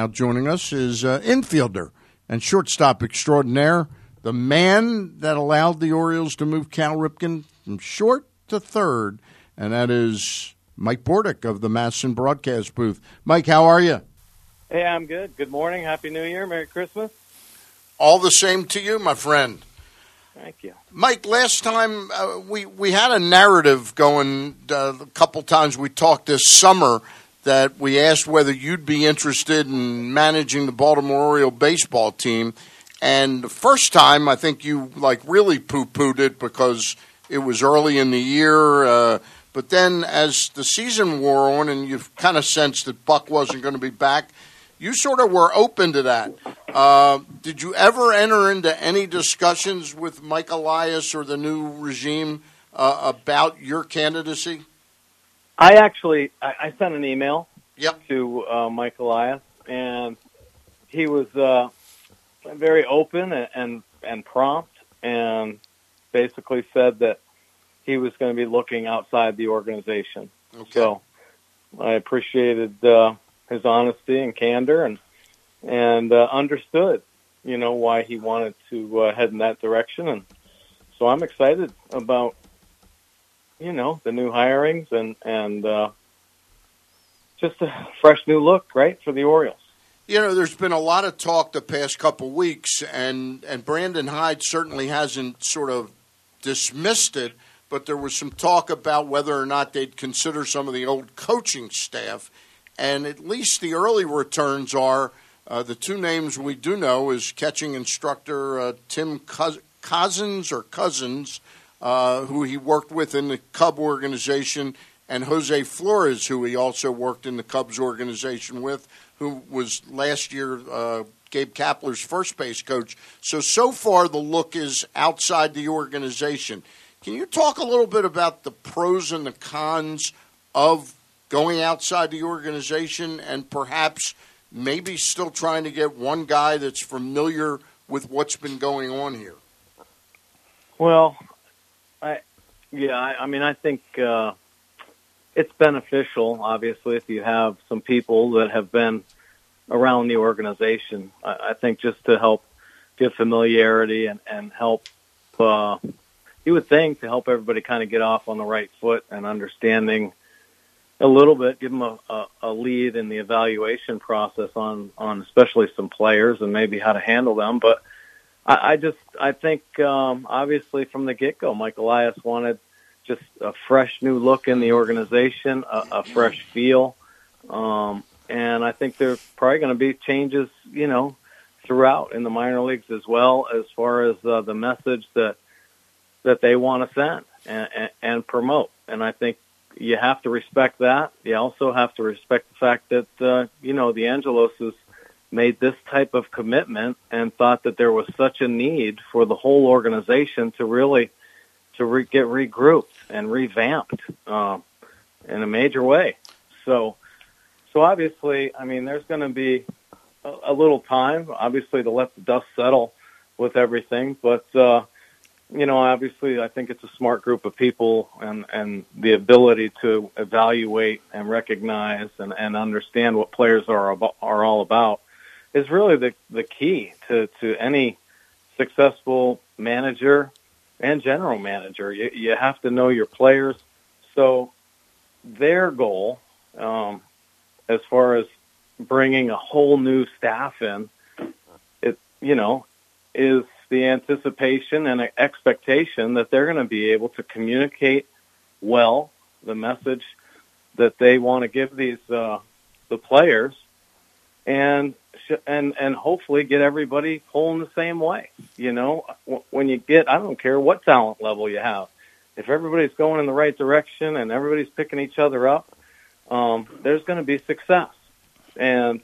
Now joining us is uh, infielder and shortstop extraordinaire, the man that allowed the Orioles to move Cal Ripken from short to third, and that is Mike Bordick of the MASN broadcast booth. Mike, how are you? Hey, I'm good. Good morning. Happy New Year. Merry Christmas. All the same to you, my friend. Thank you. Mike, last time uh, we, we had a narrative going uh, a couple times we talked this summer that we asked whether you'd be interested in managing the Baltimore Oriole baseball team. And the first time, I think you like really poo pooed it because it was early in the year. Uh, but then, as the season wore on, and you kind of sensed that Buck wasn't going to be back, you sort of were open to that. Uh, did you ever enter into any discussions with Mike Elias or the new regime uh, about your candidacy? I actually I, I sent an email Yep. to uh, Mike Elias, and he was uh, very open and, and and prompt, and basically said that he was going to be looking outside the organization. Okay. So I appreciated uh, his honesty and candor, and and uh, understood, you know, why he wanted to uh, head in that direction, and so I'm excited about you know the new hirings and and uh, just a fresh new look, right, for the Orioles. You know, there's been a lot of talk the past couple weeks, and, and Brandon Hyde certainly hasn't sort of dismissed it, but there was some talk about whether or not they'd consider some of the old coaching staff. And at least the early returns are uh, the two names we do know is catching instructor uh, Tim Cousins or Cousins, uh, who he worked with in the Cub organization, and Jose Flores, who he also worked in the Cubs organization with, who was last year uh, Gabe Kapler's first base coach. So, so far the look is outside the organization. Can you talk a little bit about the pros and the cons of going outside the organization and perhaps maybe still trying to get one guy that's familiar with what's been going on here? Well, I yeah, I, I mean, I think uh, it's beneficial, obviously, if you have some people that have been around the organization. I, I think just to help give familiarity and and help. Uh, you would think to help everybody kind of get off on the right foot and understanding a little bit, give them a, a, a lead in the evaluation process on on especially some players and maybe how to handle them. But I, I just I think um, obviously from the get go, Mike Elias wanted just a fresh new look in the organization, a, a fresh feel, um, and I think there's probably going to be changes, you know, throughout in the minor leagues as well as far as uh, the message that that they want to send and, and, and promote. And I think you have to respect that. You also have to respect the fact that uh, you know the Angeloses made this type of commitment and thought that there was such a need for the whole organization to really to re- get regrouped and revamped uh, in a major way. So, so obviously, I mean, there's going to be a, a little time, obviously, to let the dust settle with everything, but. Uh, you know, obviously, I think it's a smart group of people, and and the ability to evaluate and recognize and, and understand what players are about, are all about is really the the key to to any successful manager and general manager. You you have to know your players. So their goal, um, as far as bringing a whole new staff in, it you know is the anticipation and expectation that they're going to be able to communicate well the message that they want to give these uh, the players, and and and hopefully get everybody pulling the same way. You know, when you get, I don't care what talent level you have, if everybody's going in the right direction and everybody's picking each other up, um, there's going to be success. And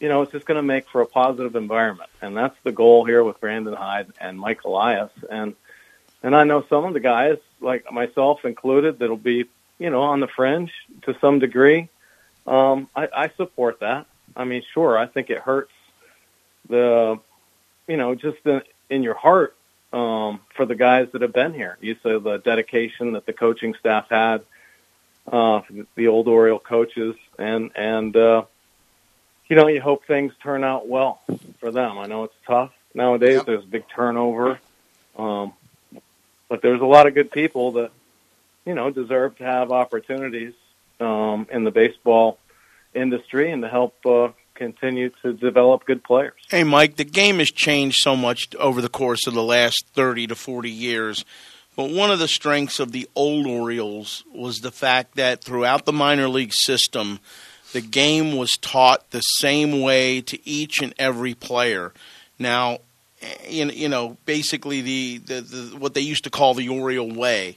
you know, it's just going to make for a positive environment, and that's the goal here with Brandon Hyde and Mike Elias, and and I know some of the guys, like myself included, that'll be you know on the fringe to some degree. Um, I, I support that. I mean, sure, I think it hurts the, you know, just the, in your heart um, for the guys that have been here. You say the dedication that the coaching staff had, uh, the old Oriole coaches, and and uh, you know, you hope things turn out well for them. I know it's tough nowadays. Yep. There's big turnover, um, but there's a lot of good people that you know deserve to have opportunities um, in the baseball industry and to help uh, continue to develop good players. Hey, Mike, the game has changed so much over the course of the last 30 to 40 years. But one of the strengths of the old Orioles was the fact that throughout the minor league system, the game was taught the same way to each and every player. Now, you know, basically the, the, the what they used to call the Oriole way.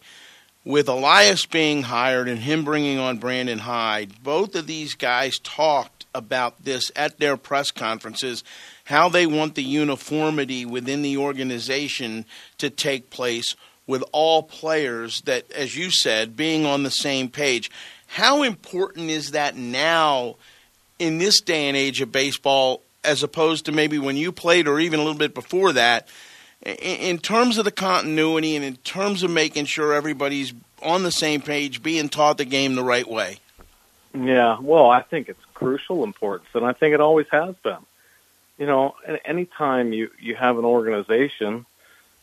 With Elias being hired and him bringing on Brandon Hyde, both of these guys talked about this at their press conferences, how they want the uniformity within the organization to take place with all players that, as you said, being on the same page. How important is that now in this day and age of baseball as opposed to maybe when you played or even a little bit before that? In terms of the continuity and in terms of making sure everybody's on the same page, being taught the game the right way. Yeah, well, I think it's crucial importance, and I think it always has been. You know, anytime you you have an organization,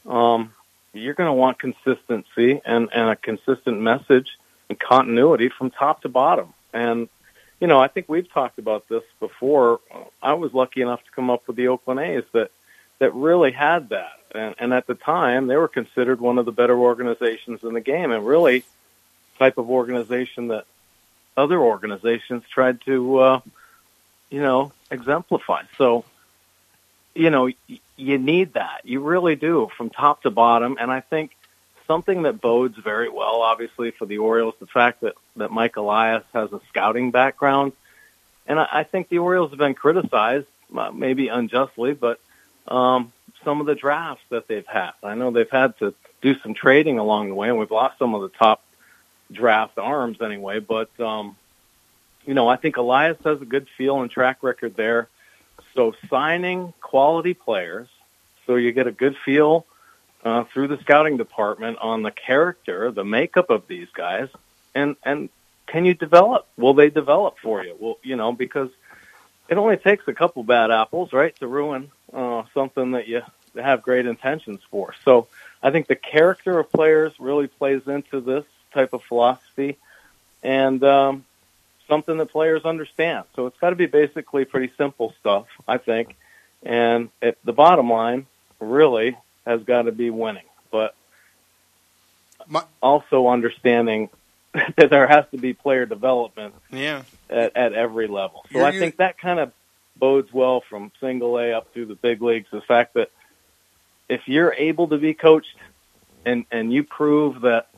um, you're going to want consistency and, and a consistent message and continuity from top to bottom. And, you know, I think we've talked about this before. I was lucky enough to come up with the Oakland A's that, that really had that. And, and at the time, they were considered one of the better organizations in the game and really type of organization that other organizations tried to, uh, you know, exemplify. So, you know, you need that. You really do from top to bottom. And I think something that bodes very well, obviously, for the Orioles, the fact that, that Mike Elias has a scouting background. And I, I think the Orioles have been criticized, uh, maybe unjustly, but um, some of the drafts that they've had. I know they've had to do some trading along the way, and we've lost some of the top draft arms anyway. But, um, you know, I think Elias has a good feel and track record there. So signing quality players, so you get a good feel uh, through the scouting department on the character, the makeup of these guys, and and can you develop? Will they develop for you? Well, you know, because it only takes a couple bad apples, right, to ruin uh, something that you have great intentions for. So I think the character of players really plays into this type of philosophy, and um, something that players understand. So it's got to be basically pretty simple stuff, I think. And at the bottom line, really has got to be winning, but My- also understanding that there has to be player development Yeah. at, at every level. So You're I think that kind of bodes well from single A up through the big leagues. The fact that if you're able to be coached and and you prove that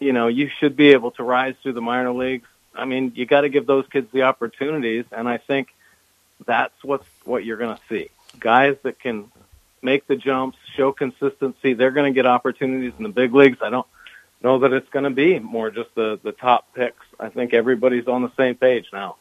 you know you should be able to rise through the minor leagues, I mean you got to give those kids the opportunities, and I think that's what's what you're going to see. Guys that can make the jumps, show consistency, they're going to get opportunities in the big leagues. I don't know that it's going to be more just the the top picks. I think everybody's on the same page now.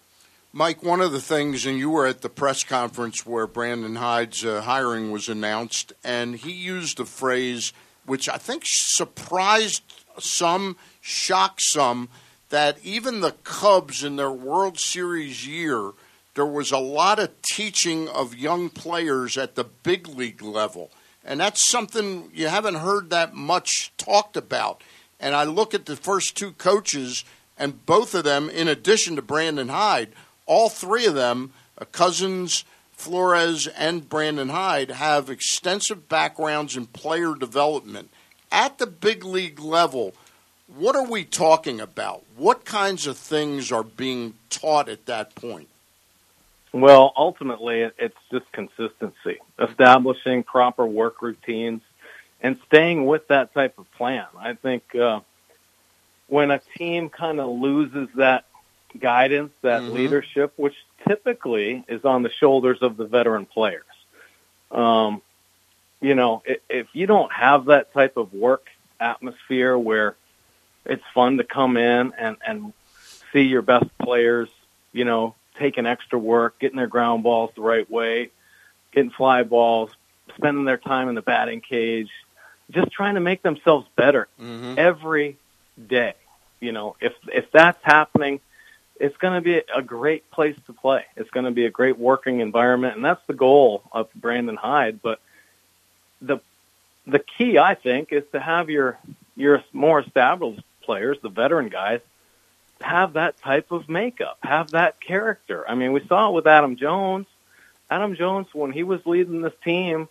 Mike, one of the things, and you were at the press conference where Brandon Hyde's uh, hiring was announced, and he used a phrase which I think surprised some, shocked some, that even the Cubs in their World Series year, there was a lot of teaching of young players at the big league level. And that's something you haven't heard that much talked about. And I look at the first two coaches, and both of them, in addition to Brandon Hyde, all three of them, uh, Cousins, Flores, and Brandon Hyde, have extensive backgrounds in player development. At the big league level, what are we talking about? What kinds of things are being taught at that point? Well, ultimately, it's just consistency, establishing proper work routines, and staying with that type of plan. I think uh, when a team kind of loses that guidance, that Mhm. leadership, which typically is on the shoulders of the veteran players, um, you know, i- if you don't have that type of work atmosphere where it's fun to come in and, and see your best players, you know, taking extra work, getting their ground balls the right way, getting fly balls, spending their time in the batting cage, just trying to make themselves better Mm-hmm. every day. You know, if if that's happening, it's going to be a great place to play. It's going to be a great working environment, and that's the goal of Brandon Hyde. But the the key, I think, is to have your your more established players, the veteran guys, have that type of makeup, have that character. I mean, we saw it with Adam Jones. Adam Jones, when he was leading this team,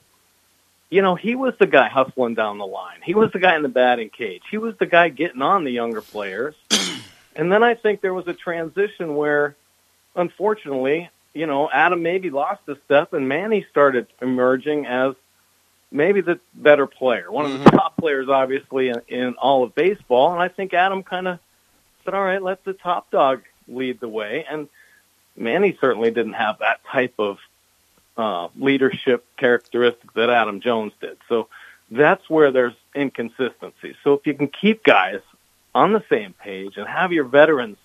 you know, he was the guy hustling down the line. He was the guy in the batting cage. He was the guy getting on the younger players. and then I think there was a transition where, unfortunately, you know, Adam maybe lost a step and Manny started emerging as maybe the better player, one of the mm-hmm. top players, obviously, in, in all of baseball. And I think Adam kind of said, all right, let the top dog lead the way. And Manny certainly didn't have that type of uh, leadership characteristic that Adam Jones did. So that's where there's inconsistency. So if you can keep guys on the same page and have your veterans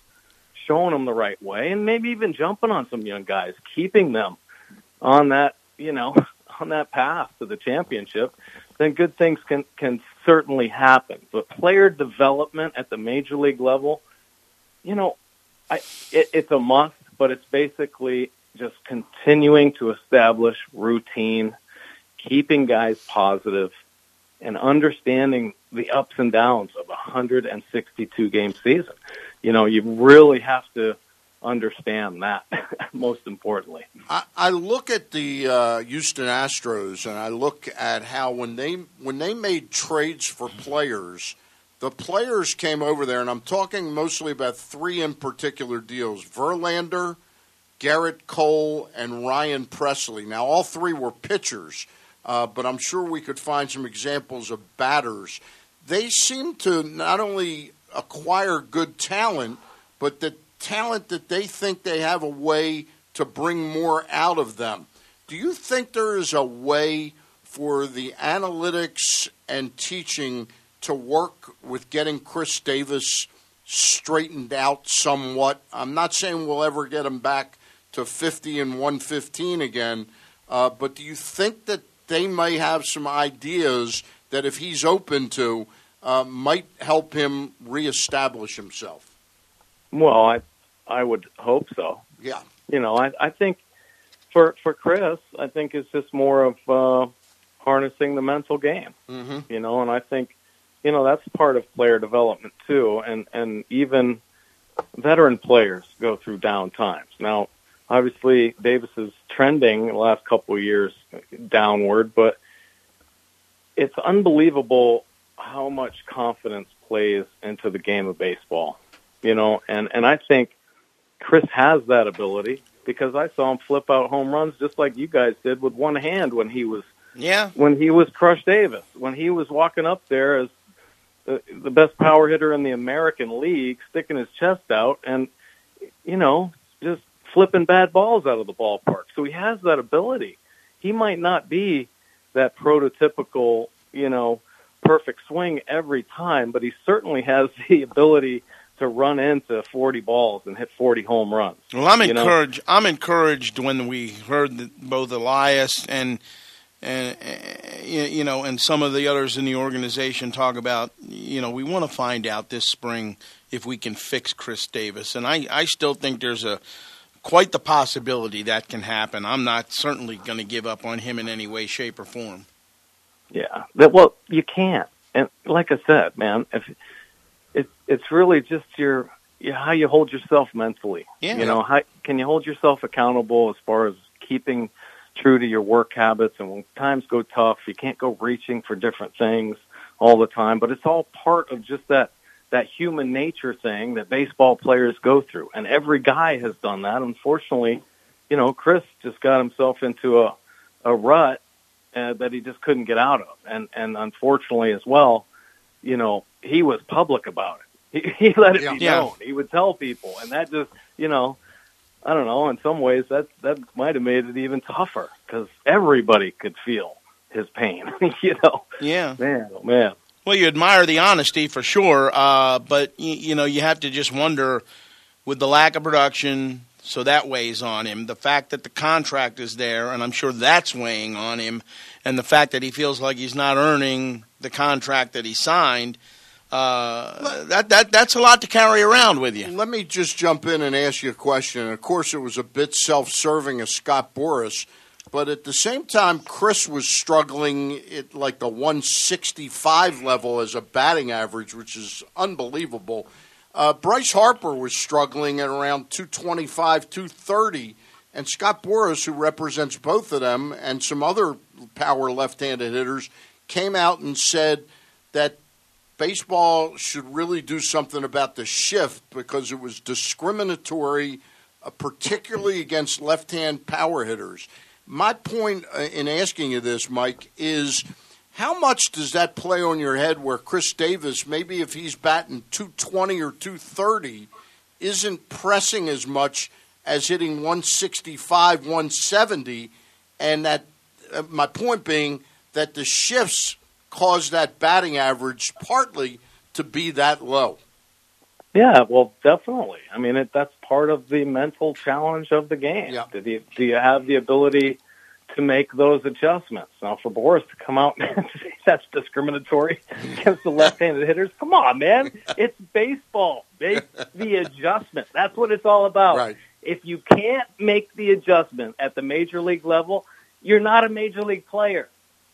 showing them the right way and maybe even jumping on some young guys, keeping them on that, you know, on that path to the championship, then good things can, can certainly happen. But player development at the major league level, you know, I, it, it's a must, but it's basically just continuing to establish routine, keeping guys positive, and understanding the ups and downs of a 162 game season. You know, you really have to understand that most importantly. I, I look at the uh, Houston Astros and I look at how when they when they made trades for players, the players came over there, and I'm talking mostly about three in particular deals: Verlander, Gerrit Cole, and Ryan Pressly. Now, all three were pitchers, uh, but I'm sure we could find some examples of batters. They seem to not only acquire good talent, but the talent that they think they have a way to bring more out of them. Do you think there is a way for the analytics and teaching to work with getting Chris Davis straightened out somewhat? I'm not saying we'll ever get him back to 50 and 115 again. Uh, but do you think that they may have some ideas that, if he's open to, uh, might help him reestablish himself? Well, I I would hope so. Yeah. You know, I I think for for Chris, I think it's just more of uh, harnessing the mental game. Mm-hmm. You know, and I think you know that's part of player development too, and and even veteran players go through down times. Now, obviously Davis is trending the last couple of years downward, but it's unbelievable how much confidence plays into the game of baseball. You know, and and I think Chris has that ability because I saw him flip out home runs just like you guys did with one hand when he was yeah when he was Crush Davis when he was walking up there as the, the best power hitter in the American League, sticking his chest out and you know just flipping bad balls out of the ballpark. So he has that ability. He might not be that prototypical, you know, perfect swing every time, but he certainly has the ability to run into 40 balls and hit 40 home runs. Well, I'm encouraged. Know? I'm encouraged when we heard both Elias and and eh, you know and some of the others in the organization talk about you know we want to find out this spring if we can fix Chris Davis and I I still think there's a quite the possibility that can happen. I'm not certainly going to give up on him in any way, shape, or form. Yeah, well, you can't. And like I said, man, if it, it's really just your how you hold yourself mentally. Yeah. You know, how can you hold yourself accountable as far as keeping true to your work habits? And when times go tough, you can't go reaching for different things all the time. But it's all part of just that that human nature thing that baseball players go through. And every guy has done that. Unfortunately, you know, Chris just got himself into a, a rut uh, that he just couldn't get out of. And, and unfortunately as well, you know, he was public about it. He, he let it yeah. be known. He would tell people. And that just, you know, I don't know, in some ways that, that might have made it even tougher because everybody could feel his pain, you know? Yeah. Man, oh man. Well, you admire the honesty for sure, uh, but you, you know you have to just wonder with the lack of production, so that weighs on him. The fact that the contract is there, and I'm sure that's weighing on him, and the fact that he feels like he's not earning the contract that he signed. uh, that that that's a lot to carry around with you. Let me just jump in and ask you a question. Of course, it was a bit self-serving of Scott Boras, but at the same time, Chris was struggling at like the 165 level as a batting average, which is unbelievable. Uh, Bryce Harper was struggling at around 225, 230, and Scott Boras, who represents both of them and some other power left-handed hitters, came out and said that baseball should really do something about the shift because it was discriminatory, uh, particularly against left hand power hitters. My point uh, in asking you this, Mike, is how much does that play on your head where Chris Davis, maybe if he's batting 220 or 230, isn't pressing as much as hitting 165, 170, and that uh, my point being that the shifts cause that batting average partly to be that low. Yeah, well, definitely. I mean, it, that's part of the mental challenge of the game. Yeah. Do, you, do you have the ability to make those adjustments? Now, for Boras to come out and say that's discriminatory against the left-handed hitters, come on, man. It's baseball. Make the adjustment. That's what it's all about. Right. If you can't make the adjustment at the major league level, you're not a major league player.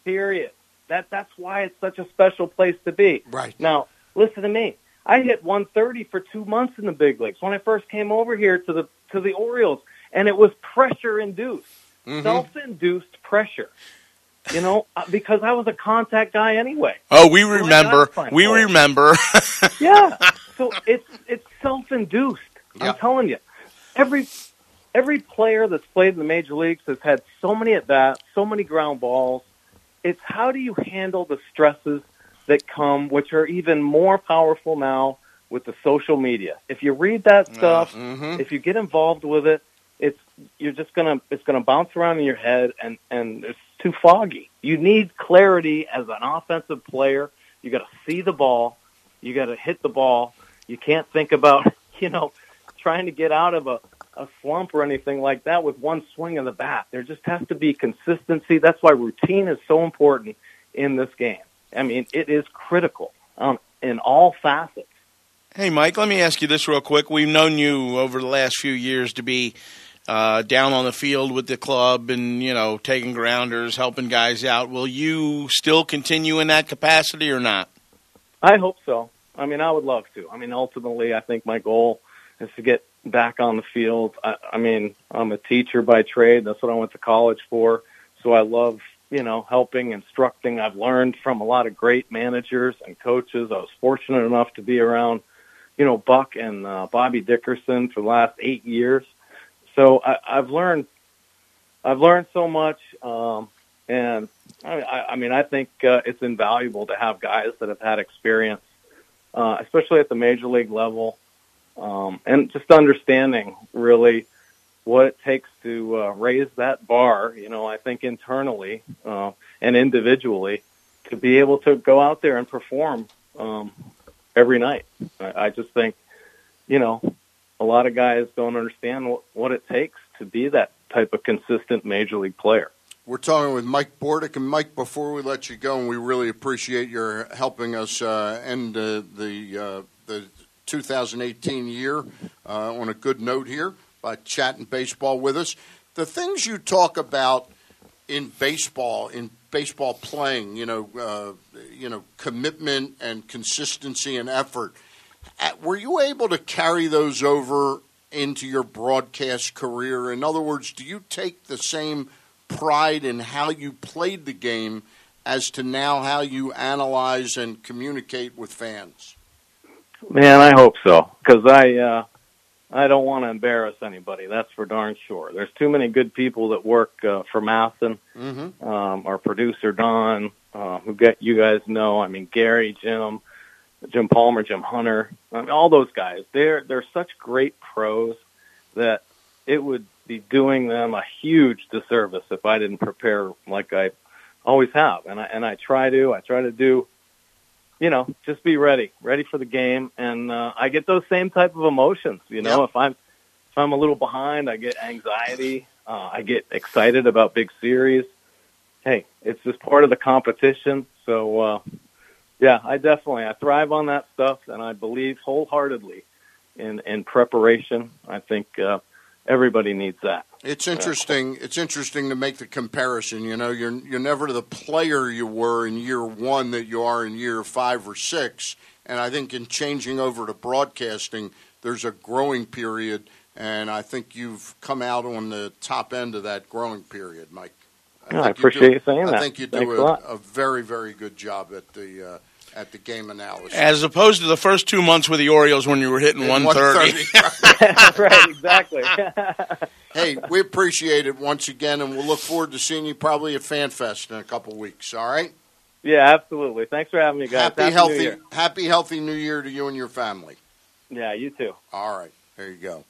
Period. That that's why it's such a special place to be. Right. Now, listen to me. I hit 130 for two months in the big leagues when I first came over here to the to the Orioles, and it was pressure induced, Mhm. self induced pressure. You know, uh, because I was a contact guy anyway. Oh, we remember. find We remember. Yeah. so it's it's self induced. Yeah. I'm telling you. Every every player that's played in the major leagues has had so many at bats, so many ground balls. It's how do you handle the stresses that come, which are even more powerful now with the social media. If you read that stuff, mhm. if you get involved with it, it's you're just gonna it's gonna bounce around in your head and and it's too foggy. You need clarity as an offensive player. You got to see the ball. You got to hit the ball. You can't think about you know trying to get out of a a slump or anything like that with one swing of the bat. There just has to be consistency. That's why routine is so important in this game. I mean, it is critical um, in all facets. Hey, Mike, let me ask you this real quick. We've known you over the last few years to be uh, down on the field with the club and, you know, taking grounders, helping guys out. Will you still continue in that capacity or not? I hope so. I mean, I would love to. I mean, ultimately, I think my goal is to get back on the field. I, I mean, I'm a teacher by trade. That's what I went to college for. So I love, you know, helping, instructing. I've learned from a lot of great managers and coaches. I was fortunate enough to be around, you know, Buck and uh, Bobby Dickerson for the last eight years. So I, I've learned, I've learned so much. Um, and I, I mean, I think uh, it's invaluable to have guys that have had experience, uh, especially at the major league level, um, and just understanding really what it takes to uh, raise that bar. You know, I think internally uh, and individually to be able to go out there and perform um, every night. I, I just think, you know, a lot of guys don't understand what, what it takes to be that type of consistent major league player. We're talking with Mike Bordick. And Mike, before we let you go, and we really appreciate your helping us uh, end uh, the uh, the 2018 year uh, on a good note here by chatting baseball with us. The things you talk about in baseball, in baseball playing, you know, uh, you know, commitment and consistency and effort. Uh, Were you able to carry those over into your broadcast career? In other words, do you take the same pride in how you played the game as to now how you analyze and communicate with fans? Man, I hope so because I uh, I don't want to embarrass anybody. That's for darn sure. There's too many good people that work uh, for MASN. Mm-hmm. Um, our producer Don, uh, who get you guys know. I mean Gary, Jim, Jim Palmer, Jim Hunter. I mean, all those guys. They're they're such great pros that it would be doing them a huge disservice if I didn't prepare like I always have. And I and I try to. I try to do you know, just be ready, ready for the game. And uh, I get those same type of emotions. You know, Yep. if I'm if I'm a little behind, I get anxiety. Uh, I get excited about big series. Hey, it's just part of the competition. So uh, Yeah, I definitely I thrive on that stuff, and I believe wholeheartedly in in preparation. I think uh, everybody needs that. It's interesting. It's interesting to make the comparison. You know, you're you're never the player you were in year one that you are in year five or six. And I think in changing over to broadcasting, there's a growing period, and I think you've come out on the top end of that growing period, Mike. I, I appreciate you, you saying I that. I think you do a, a a very, very good job at the uh, at the game analysis. As opposed to the first two months with the Orioles when you were hitting In 130. 130. right, exactly. hey, we appreciate it once again, and we'll look forward to seeing you probably at FanFest in a couple weeks. All right. yeah, absolutely. Thanks for having me, guys. Happy, New healthy, happy, healthy New Year to you and your family. Yeah, you too. All right, there you go.